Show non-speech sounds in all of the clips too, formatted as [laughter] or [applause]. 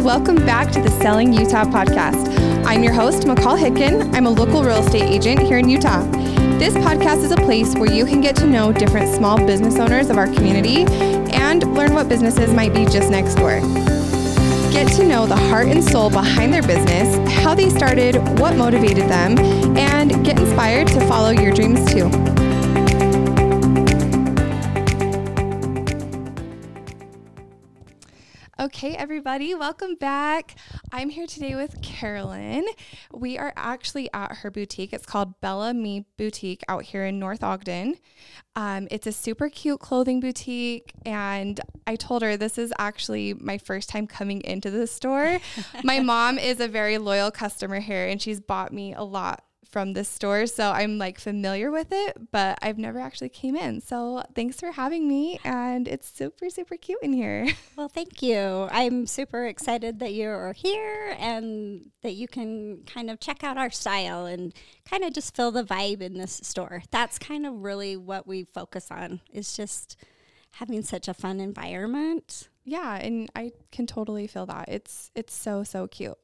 Welcome back to the Selling Utah podcast. I'm your host, McCall Hicken. I'm a local real estate agent here in Utah. This podcast is a place where you can get to know different small business owners of our community and learn what businesses might be just next door. Get to know the heart and soul behind their business, how they started, what motivated them, and get inspired to follow your dreams too. Okay, everybody, welcome back. I'm here today with Carolyn. We are actually at her boutique. It's called Bella Me Boutique out here in North Ogden. Um, it's a super cute clothing boutique, and I told her this is actually my first time coming into the store. [laughs] my mom is a very loyal customer here, and she's bought me a lot from this store, so I'm like familiar with it, but I've never actually came in. So thanks for having me, and it's super super cute in here. [laughs] Well, thank you. I'm super excited that you're here and that you can kind of check out our style and kind of just feel the vibe in this store. That's kind of really what we focus on. Is just having such a fun environment. Yeah, and I can totally feel that. It's it's so so cute.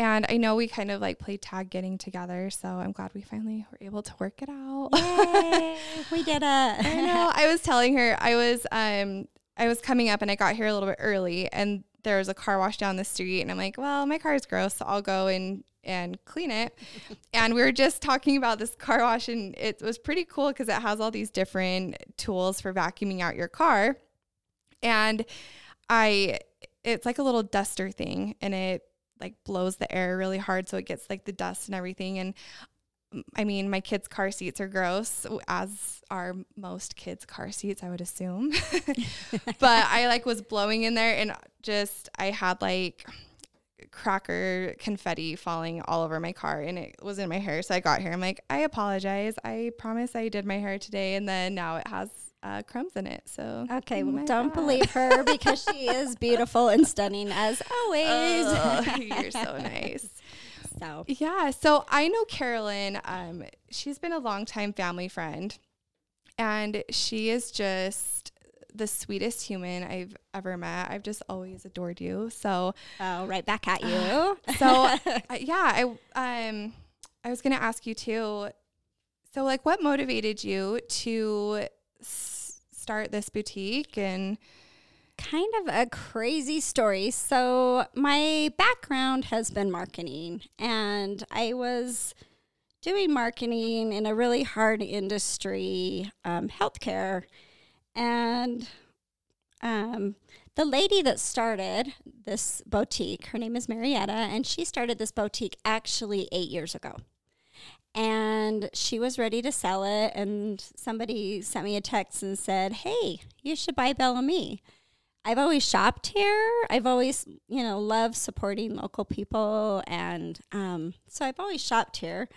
And I know we kind of like played tag getting together, so I'm glad we finally were able to work it out. Yay, [laughs] we did it. I know. I was telling her I was um I was coming up and I got here a little bit early and there was a car wash down the street and I'm like, well, my car is gross, so I'll go and and clean it. [laughs] and we were just talking about this car wash and it was pretty cool because it has all these different tools for vacuuming out your car. And I it's like a little duster thing and it like blows the air really hard so it gets like the dust and everything and I mean, my kids' car seats are gross, as are most kids' car seats, I would assume. [laughs] but I like was blowing in there and just I had like cracker confetti falling all over my car and it was in my hair. So I got here. I'm like, I apologize. I promise I did my hair today. And then now it has uh, crumbs in it. So okay, well, don't believe her [laughs] because she is beautiful and stunning as always. Oh, [laughs] you're so nice. [laughs] So yeah, so I know Carolyn. Um, she's been a longtime family friend, and she is just the sweetest human I've ever met. I've just always adored you. So oh, right back at you. [sighs] so uh, yeah, I um, I was gonna ask you too. So like, what motivated you to start this boutique and kind of a crazy story. So, my background has been marketing, and I was doing marketing in a really hard industry, um, healthcare. And um, the lady that started this boutique, her name is Marietta, and she started this boutique actually eight years ago and she was ready to sell it and somebody sent me a text and said hey you should buy bellamy. I've always shopped here. I've always you know loved supporting local people and um, so i've always shopped here.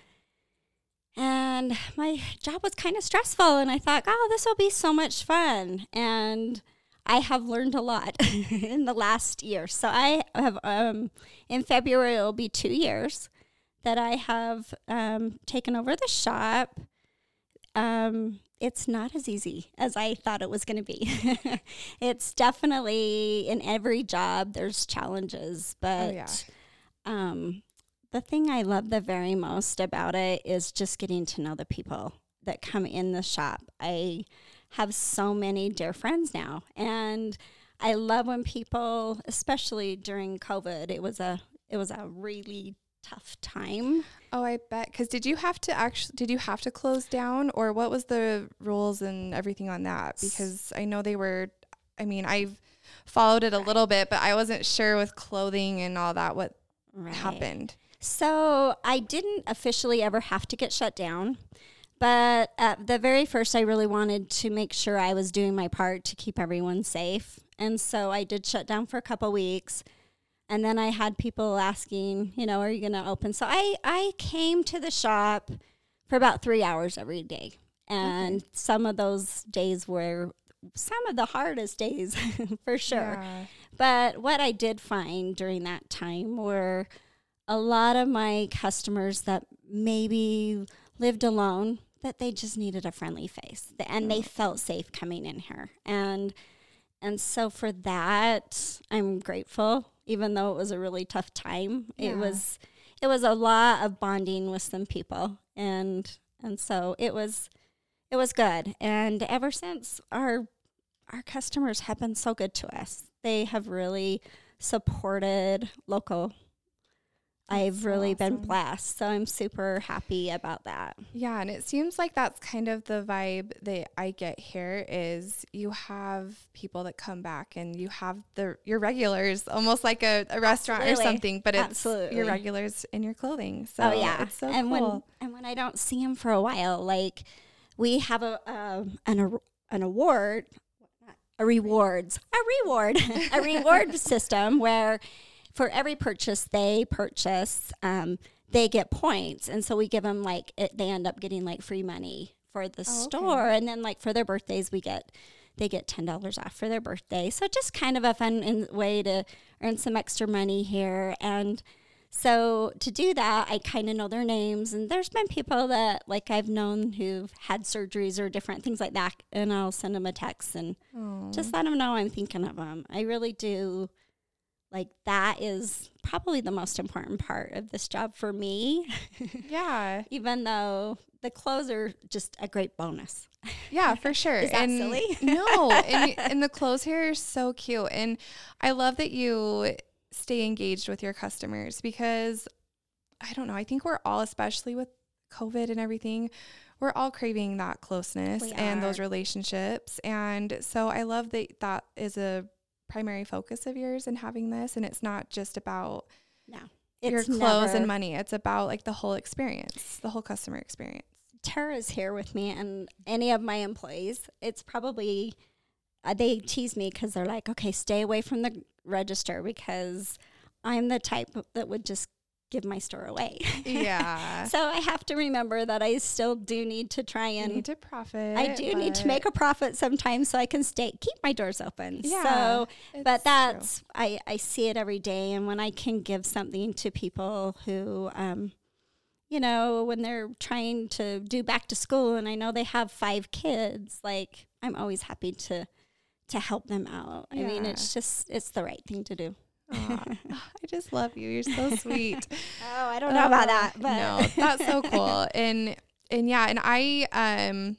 And my job was kind of stressful and i thought oh this will be so much fun and i have learned a lot [laughs] in the last year. So i have um, in february it'll be two years that I have um, taken over the shop, um, it's not as easy as I thought it was going to be. [laughs] it's definitely in every job there's challenges, but oh, yeah. um, the thing I love the very most about it is just getting to know the people that come in the shop. I have so many dear friends now, and I love when people, especially during COVID, it was a it was a really tough time. Oh, I bet. Because did you have to actually did you have to close down, or what was the rules and everything on that? Because I know they were. I mean, I've followed it a little bit, but I wasn't sure with clothing and all that what right. happened. So I didn't officially ever have to get shut down. But at the very first, I really wanted to make sure I was doing my part to keep everyone safe. And so I did shut down for a couple weeks and then I had people asking, you know, are you going to open? So I, I came to the shop for about three hours every day. And okay. some of those days were some of the hardest days [laughs] for sure. Yeah. But what I did find during that time were a lot of my customers that maybe lived alone, that they just needed a friendly face and they felt safe coming in here. And and so for that, I'm grateful even though it was a really tough time. Yeah. It was it was a lot of bonding with some people and and so it was it was good. And ever since our our customers have been so good to us. They have really supported local. I've really been blessed. So I'm super happy about that. Yeah, and it seems like that's kind of the vibe that I get here is you have people that come back and you have the your regulars, almost like a, a restaurant or something, but it's Absolutely. your regulars in your clothing. So oh yeah, so and cool. when and when I don't see them for a while, like we have a um, an a- an award, a rewards, a reward, [laughs] a reward system where for every purchase they purchase, um, they get points, and so we give them like it, they end up getting like free money for the Oh, okay. store, and then like for their birthdays we get. They get ten dollars off for their birthday, so just kind of a fun in, way to earn some extra money here. And so to do that, I kind of know their names, and there's been people that like I've known who've had surgeries or different things like that, and I'll send them a text and Aw. just let them know I'm thinking of them. I really do. Like that is probably the most important part of this job for me, [laughs] yeah, even though the clothes are just a great bonus. yeah, for [laughs] sure. Is that and silly? [laughs] no, and, and the clothes here are so cute, and I love that you stay engaged with your customers because I don't know. I think we're all, especially with COVID and everything, we're all craving that closeness We and those relationships. And so I love that that is a primary focus of yours in having this. And it's not just about No, your clothes and money, it's about like the whole experience, the whole customer experience. Tara's here with me and any of my employees, it's probably uh, they tease me because they're like, okay, stay away from the register because I'm the type that would just give my store away. Yeah. [laughs] so I have to remember that I still do need to try you and need to profit. I do need to make a profit sometimes so I can stay keep my doors open. Yeah, So but true. that's I, I see it every day and when I can give something to people who um you know when they're trying to do back to school and I know they have five kids like I'm always happy to to help them out. I mean it's just it's the right thing to do. [laughs] I just love you. You're so sweet. [laughs] Oh, I don't know about Oh, that, but no, that's so [laughs] cool. And and yeah, and I um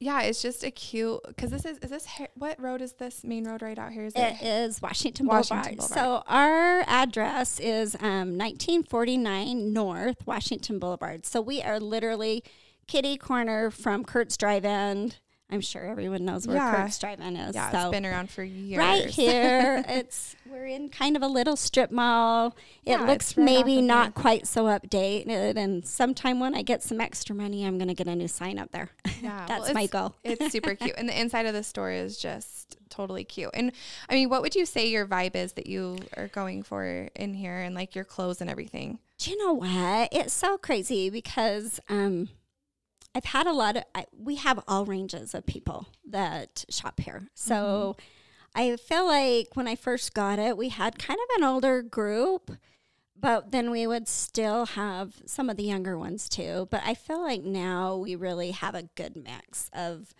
yeah, it's just a cute because this is is this what road is this main road right out here? Is It is Washington, Washington Boulevard. Boulevard. So our address is um, 1949 North Washington Boulevard. So we are literally kitty corner from Kurt's Drive-In. I'm sure everyone knows where Yeah. Kurt's Drive-In is. Yeah, so it's been around for years. right [laughs] here, it's we're in kind of a little strip mall. It Yeah, looks right maybe not quite so updated, and sometime when I get some extra money, I'm going to get a new sign up there. Yeah, [laughs] That's well, my goal. it's [laughs] super cute, and the inside of the store is just totally cute. And I mean, what would you say your vibe is that you are going for in here, and like your clothes and everything? Do you know what? It's so crazy because um, I've had a lot of, I, we have all ranges of people that shop here. So mm-hmm. I feel like when I first got it, we had kind of an older group, but then we would still have some of the younger ones too. But I feel like now we really have a good mix of.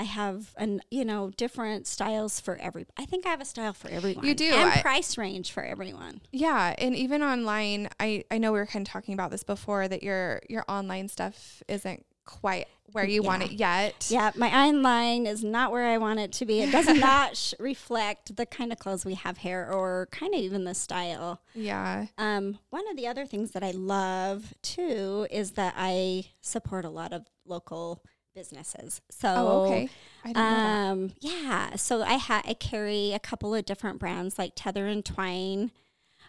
I have an you know different styles for every. I think I have a style for everyone. You do. and I- price range for everyone. Yeah, and even online, I I know we were kind of talking about this before that your your online stuff isn't quite where you want it yet. Yeah, my online is not where I want it to be. It does [laughs] not sh- reflect the kind of clothes we have here or kind of even the style. Yeah. Um, one of the other things that I love too is that I support a lot of local businesses. So, Oh, okay. I didn't know that. um, yeah. So I ha- I carry a couple of different brands like Tether and Twine,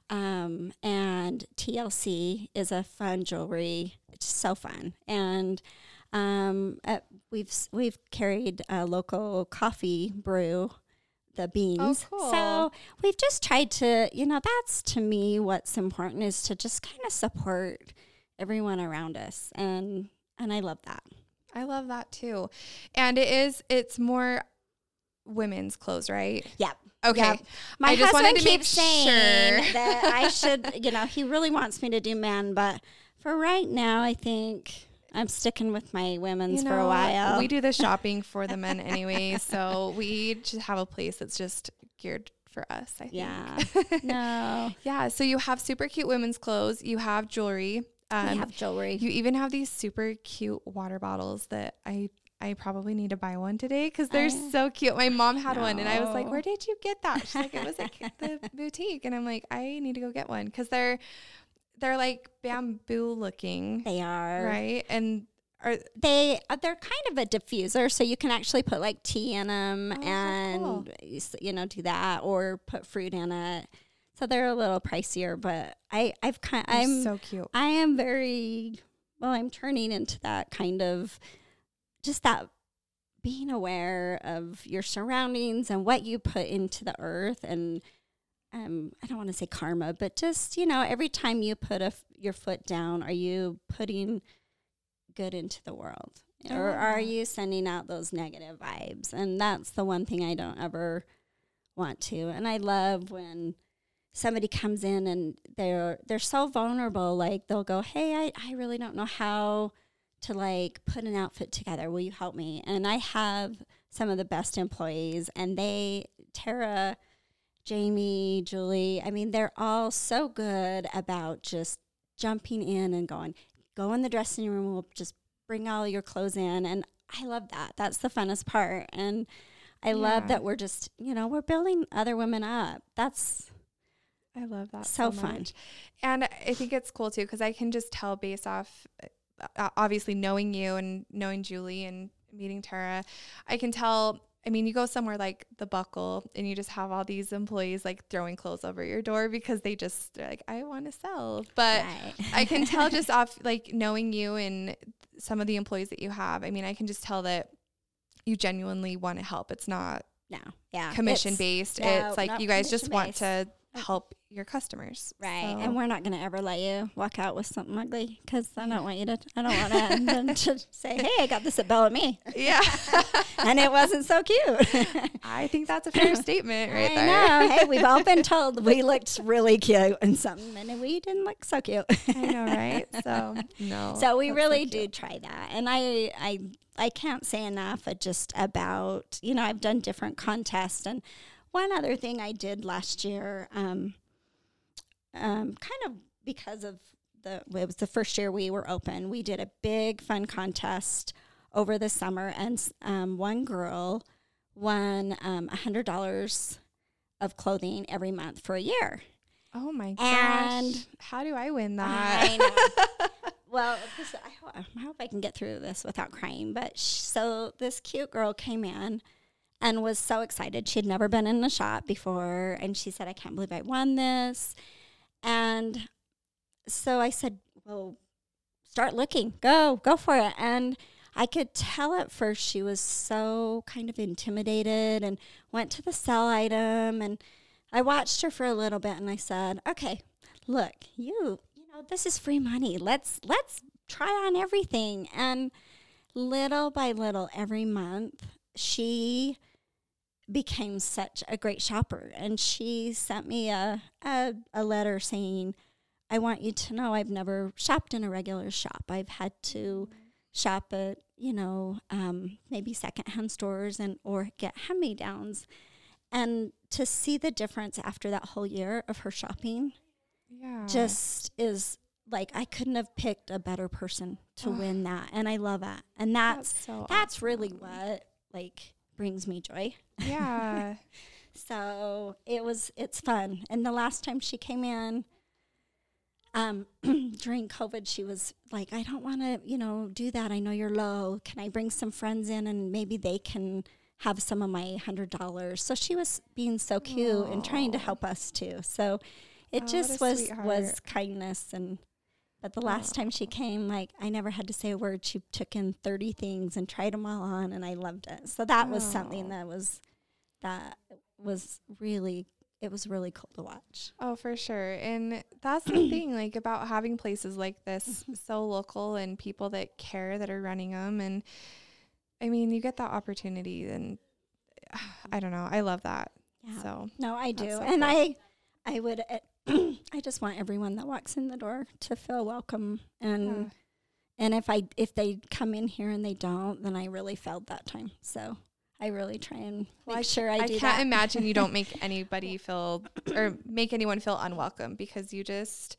um, and TLC is a fun jewelry. It's so fun, and um, uh, we've we've carried a local coffee brew. The beans. cool. So we've just tried to, you know, that's to me what's important is to just kind of support everyone around us, and and I love that. I love that too. And it is it's more women's clothes, right? Yep. Okay. Yep. My I just husband wanted to make keeps saying sure. that I should, [laughs] you know, he really wants me to do men, but for right now, I think I'm sticking with my women's You for a while. We do the [laughs] shopping for the men anyway, so we just have a place that's just geared for us. I think. Yeah. [laughs] no. yeah. So you have super cute women's clothes. You have jewelry. Um, we have jewelry. You even have these super cute water bottles that I I probably need to buy one today because they're I- so cute. My mom had one, and I was like, "Where did you get that?" She's like, "It was at [laughs] the boutique," and I'm like, "I need to go get one because they're they're like bamboo looking, they are. right?" And are They uh, they're kind of a diffuser, so you can actually put like tea in them Oh, and cool. you know do that or put fruit in it. So they're a little pricier, but I I've kind they're I'm so cute. I am very well. I'm turning into that kind of just that being aware of your surroundings and what you put into the earth and um, I don't want to say karma, but just you know, every time you put a f- your foot down, are you putting good into the world, or are that. you sending out those negative vibes? And that's the one thing I don't ever want to. And I love when somebody comes in and they're they're so vulnerable. Like they'll go, "Hey, I I really don't know how." to like put an outfit together. Will you help me? And I have some of the best employees, and they, Tara, Jamie, Julie, I mean, they're all so good about just jumping in and going, go in the dressing room, we'll just bring all your clothes in. And I love that. That's the funnest part. And I love that we're just, you know, we're building other women up. That's I love that so so, fun. much. And I think it's cool too because I can just tell based off, uh, obviously knowing you and knowing Julie and meeting Tara, I can tell. I mean, you go somewhere like the Buckle and you just have all these employees like throwing clothes over your door because they just they're like, I want to sell. But right. I can tell [laughs] just off like knowing you and some of the employees that you have. I mean, I can just tell that you genuinely want to help. It's not no, yeah. commission it's- based. no, it's like you guys just want to. Help your customers. Right. So- And we're not going to ever let you walk out with something ugly because I don't want you to, I don't want to, and to say, hey, I got this at Bellamy. yeah. [laughs] and it wasn't so cute. [laughs] I think that's a fair statement [laughs] right I there. know. Hey, we've all been told we looked really cute in something, and we didn't look so cute. I know, right? So no. so we really cute. do try that, and I, I, I can't say enough just about you know I've done different contests, and one other thing I did last year, um, um, kind of because of the it was the first year we were open, we did a big fun contest over the summer, and um, one girl won um, a hundred dollars of clothing every month for a year. Oh my gosh. And- how do I win I that? know. [laughs] well, this, I, ho- I hope I can get through this without crying. But sh- so this cute girl came in and was so excited. She had never been in a shop before, and she said, "I can't believe I won this." And so I said, "Well, start looking. Go, go for it." And I could tell at first she was so kind of intimidated and went to the sell item and I watched her for a little bit and I said, "Okay, look, you, you know, this is free money. Let's let's try on everything." And little by little every month, she became such a great shopper and she sent me a a, a letter saying, "I want you to know I've never shopped in a regular shop. I've had to shop at, you know, um, maybe secondhand stores and or get hand-me-downs." And to see the difference after that whole year of her shopping yeah. just is like I couldn't have picked a better person to win that. And I love that. And that's so that's really what like brings me joy. Yeah. [laughs] So it was it's fun. And the last time she came in um [clears throat] during COVID she was like, I don't wanna, you know, do that. I know you're low. Can I bring some friends in and maybe they can have some of my hundred dollars. So she was being so cute and trying to help us too. So it Oh, just was was kindness and but the last time she came, like I never had to say a word. She took in thirty things and tried them all on, and I loved it. So that was something that was that was really it was really cool to watch. Oh, for sure. And that's the [clears throat] thing, like about having places like this Mm-hmm. so local and people that care that are running them. And I mean, you get that opportunity, and [sighs] I don't know. I love that. Yeah. So No, I do, so and cool. I I would. [clears throat] I just want everyone that walks in the door to feel welcome, and yeah. and if I if they come in here and they don't, then I really failed that time. So I really try and Well, make sure I, I do I can't that. imagine you don't [laughs] make anybody feel or make anyone feel unwelcome because you just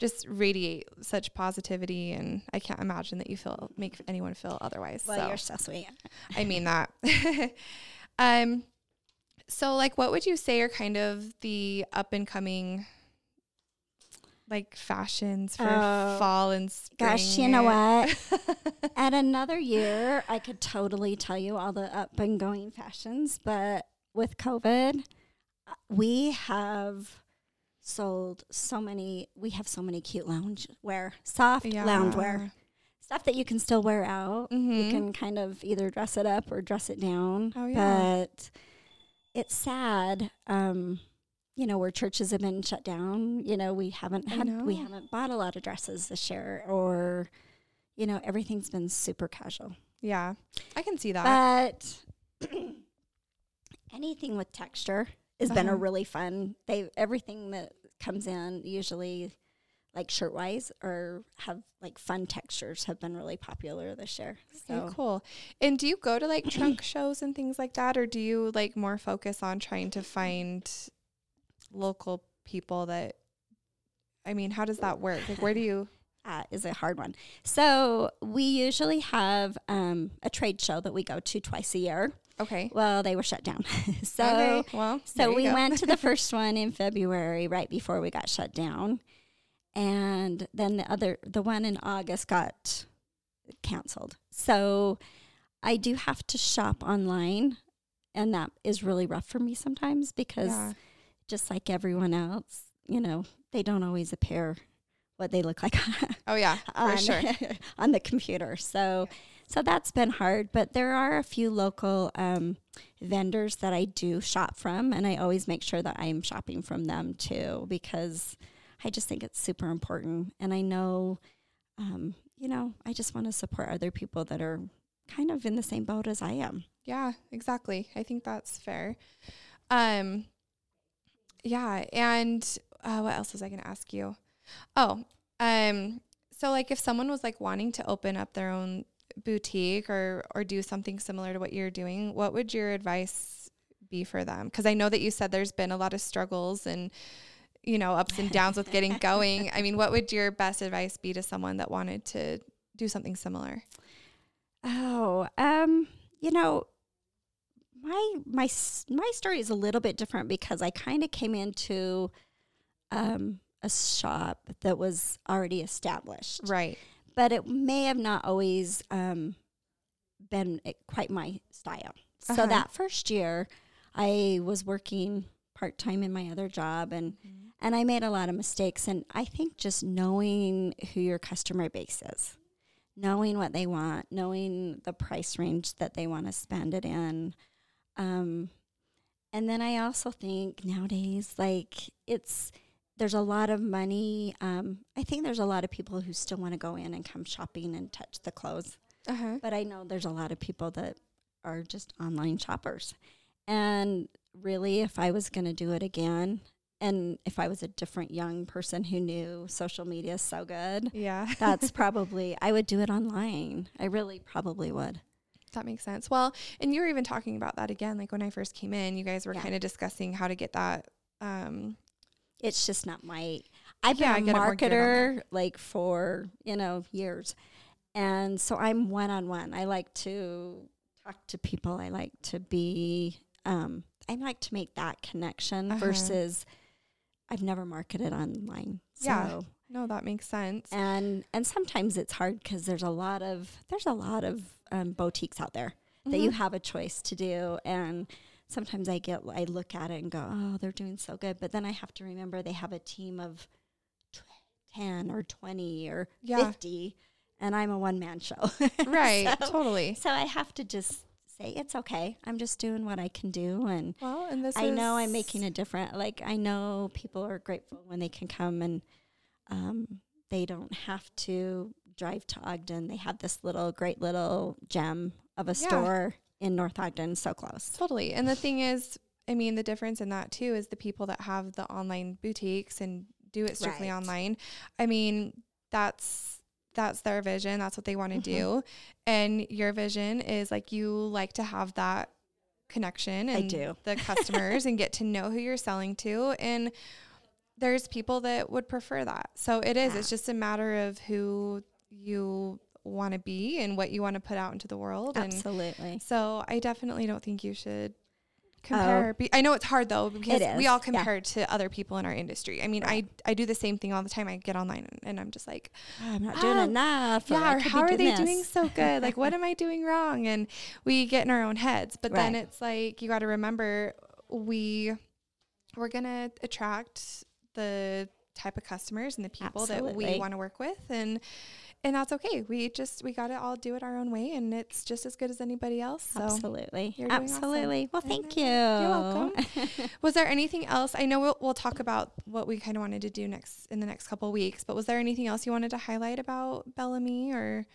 just radiate such positivity and I can't imagine that you feel make anyone feel otherwise. well, so you're so sweet. I mean that. [laughs] [laughs] um so like what would you say are kind of the up and coming like fashions for Oh, fall and spring? Gosh, you know what? [laughs] At another year, I could totally tell you all the up and going fashions, but with COVID, we have sold so many. We have so many cute lounge wear, soft lounge wear, stuff that you can still wear out. You Mhm. can kind of either dress it up or dress it down. Oh, yeah. But it's sad. Um, you know, where churches have been shut down, you know, we haven't had we haven't bought a lot of dresses this year or you know, everything's been super casual. Yeah. I can see that. But [clears throat] anything with texture has been a Uh-huh. really fun. They everything that comes in usually like shirt wise or have like fun textures have been really popular this year. So Okay, cool. And do you go to like trunk [clears throat] shows and things like that, or do you like more focus on trying to find local people that? I mean, how does that work? Like, where do you? [laughs] uh, is a hard one. So we usually have um, a trade show that we go to twice a year. Okay. Well, they were shut down. [laughs] so okay. Well, so we went to the [laughs] first one in February, right before we got shut down, and then the other, the one in August, got canceled. So I do have to shop online, and that is really rough for me sometimes because Yeah. just like everyone else, you know, they don't always appear what they look like [laughs] Oh yeah, for on, sure. [laughs] on the computer. So so that's been hard, but there are a few local um, vendors that I do shop from, and I always make sure that I am shopping from them too because I just think it's super important. And I know, um, you know, I just want to support other people that are kind of in the same boat as I am. Yeah, exactly. I think that's fair. Um, yeah, and uh, what else was I going to ask you? Oh, um, so like if someone was like wanting to open up their own boutique or or do something similar to what you're doing, what would your advice be for them? Because I know that you said there's been a lot of struggles and you know ups and downs with getting going. I mean, what would your best advice be to someone that wanted to do something similar? Oh, um, you know, my my my story is a little bit different because I kind of came into um, a shop that was already established, Right. but it may have not always um, been quite my style. Uh-huh. So that first year, I was working part time in my other job, and and I made a lot of mistakes. And I think just knowing who your customer base is, knowing what they want, knowing the price range that they want to spend it in. Um, and then I also think nowadays, like it's, there's a lot of money. Um, I think there's a lot of people who still want to go in and come shopping and touch the clothes. Uh huh. But I know there's a lot of people that are just online shoppers. And really, if I was going to do it again, and if I was a different young person who knew social media so good, Yeah. [laughs] that's probably, I would do it online. I really probably would. That makes sense. Well, and you were even talking about that again, like when I first came in, you guys were Yeah. kind of discussing how to get that. Um, It's just not my, I've Yeah, been a it more geared on marketer like for, you know, years. And so I'm one on one. I like to talk to people. I like to be, um, I like to make that connection Uh-huh. versus I've never marketed online. So, Yeah. no, that makes sense. and, and sometimes it's hard because there's a lot of, there's a lot of um, boutiques out there that you Mhm. have a choice to do. And sometimes I get, I look at it and go, oh, they're doing so good. But then I have to remember they have a team of tw- 10 or 20 or Yeah. 50, and I'm a one man show. [laughs] right. so, totally. so I have to just say, it's okay. I'm just doing what I can do. And Well, and this I know I'm making a difference. Like, I know people are grateful when they can come and um, they don't have to drive to Ogden. They have this little, great little gem of a Yeah. store in North Ogden, so close. Totally. And the thing is, I mean, the difference in that too is the people that have the online boutiques and do it strictly Right. online. I mean, that's that's their vision. That's what they want to Mhm. do. And your vision is like you like to have that connection and the customers and get to know who you're selling to. And there's people that would prefer that. So it is. Yeah. It's just a matter of who you want to be and what you want to put out into the world. And Absolutely. so I definitely don't think you should compare. Oh. Be- I know it's hard though because Oh. We all yeah. compare to other people in our industry. I mean, Right. I I do the same thing all the time. I get online and, and I'm just like, ah, I'm not doing Oh, enough. yeah, or how are they this. doing so good? Like, what [laughs] am I doing wrong? And we get in our own heads. But then it's like you got to remember we we're gonna attract the type of customers and the people that we want to work with and and that's okay. We just we got to all do it our own way, and it's just as good as anybody else. So, Absolutely. you're doing awesome. Absolutely. Well, thank you. You're welcome. [laughs] was there anything else? I know we'll, we'll talk about what we kind of wanted to do next in the next couple weeks, but was there anything else you wanted to highlight about Bellamy or?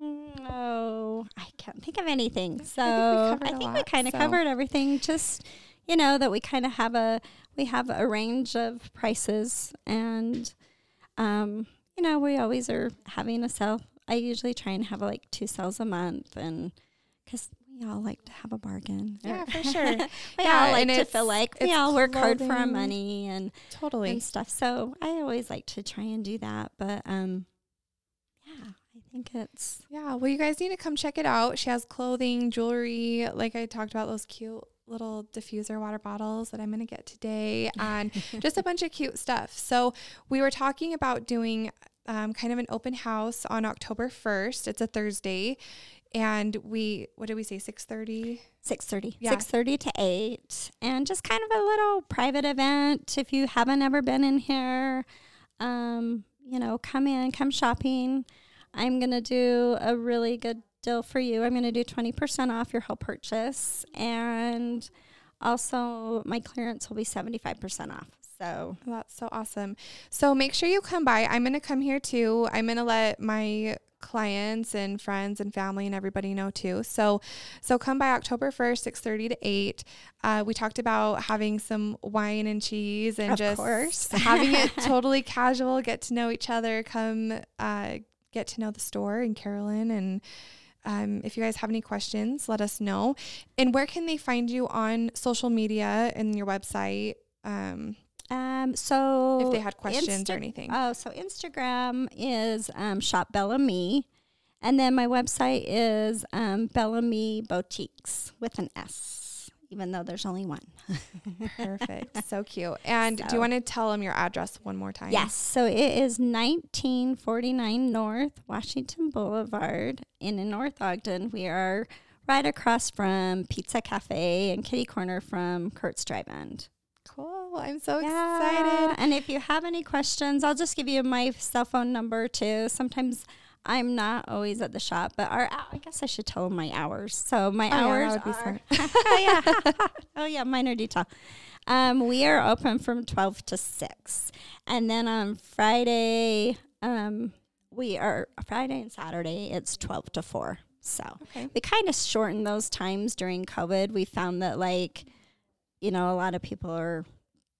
No, I can't think of anything. So I think we lot, kind of so- covered everything. Just you know that we kind of have a we have a range of prices, and um, you know we always are having a sale. I usually try and have like two sales a month, and because we all like to have a bargain. Yeah, for [laughs] sure. we Yeah, all like to feel like we all work hard for our money and Totally. and stuff. So I always like to try and do that. But um, yeah, I think it's Yeah. Well, you guys need to come check it out. She has clothing, jewelry, like I talked about, those cute little diffuser water bottles that I'm going to get today, [laughs] and just a bunch of cute stuff. So we were talking about doing um, kind of an open house on October 1st. It's a Thursday. And we, what did we say, 6.30? six thirty. Yeah. Six thirty to eight, and just kind of a little private event. If you haven't ever been in here, um, you know, come in, come shopping. I'm gonna do a really good deal for you. I'm gonna do twenty percent off your whole purchase, and also my clearance will be seventy five percent off. So That's so awesome. So make sure you come by. I'm going to come here too. I'm going to let my clients and friends and family and everybody know too. So so come by October 1st, 6:30 to 8. Uh, we talked about having some wine and cheese and just Of just course. [laughs] having it totally casual, get to know each other, come uh, get to know the store and Carolyn and um, if you guys have any questions, let us know. And where can they find you on social media and your website? Um, Um, so if they had questions Insta- or anything. Oh, so Instagram is um, Shop Bellamy, and then my website is um, Bellamy Boutiques with an S, even though there's only one. Perfect. [laughs] so cute. And do you want to tell them your address one more time? Yes, so it is 1949 North Washington Boulevard in, in North Ogden. We are right across from Pizza Cafe and Kitty Corner from Kurt's Drive-In. Cool. I'm so Yeah, excited. And if you have any questions, I'll just give you my cell phone number too. Sometimes I'm not always at the shop, but our I guess I should tell them my hours. So my Oh, hours would be are [laughs] oh yeah, [laughs] oh yeah, minor detail. Um, we are open from twelve to six, and then on Friday, um, we are Friday and Saturday. It's twelve to four. So Okay. we kind of shortened those times during COVID. We found that like, you know, a lot of people are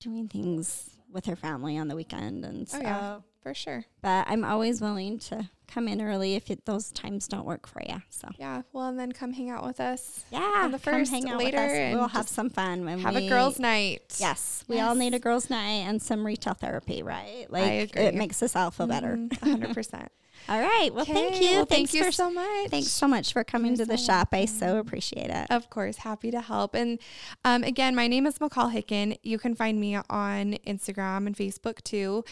doing things with their family on the weekend, and so. Oh, yeah. For sure. But I'm always willing to come in early if it, those times don't work for you. So Yeah. Well, and then come hang out with us. yeah, On the come first, hang out later, with us. and We'll have some fun when Have we a girls' night. Yes, we all need a girls' night and some retail therapy, right? Like agree. it makes us all feel better. Mhm, 100%. [laughs] All right. Well, thank you. Well, thanks thank you for, so much. Thanks so much for coming You're to the so shop. I so appreciate it. Of course, happy to help. And um, again, my name is McCall Hicken. You can find me on Instagram and Facebook too.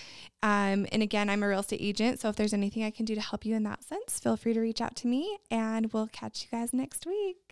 Um, and again, I'm a real estate agent. So if there's anything I can do to help you in that sense, feel free to reach out to me and we'll catch you guys next week.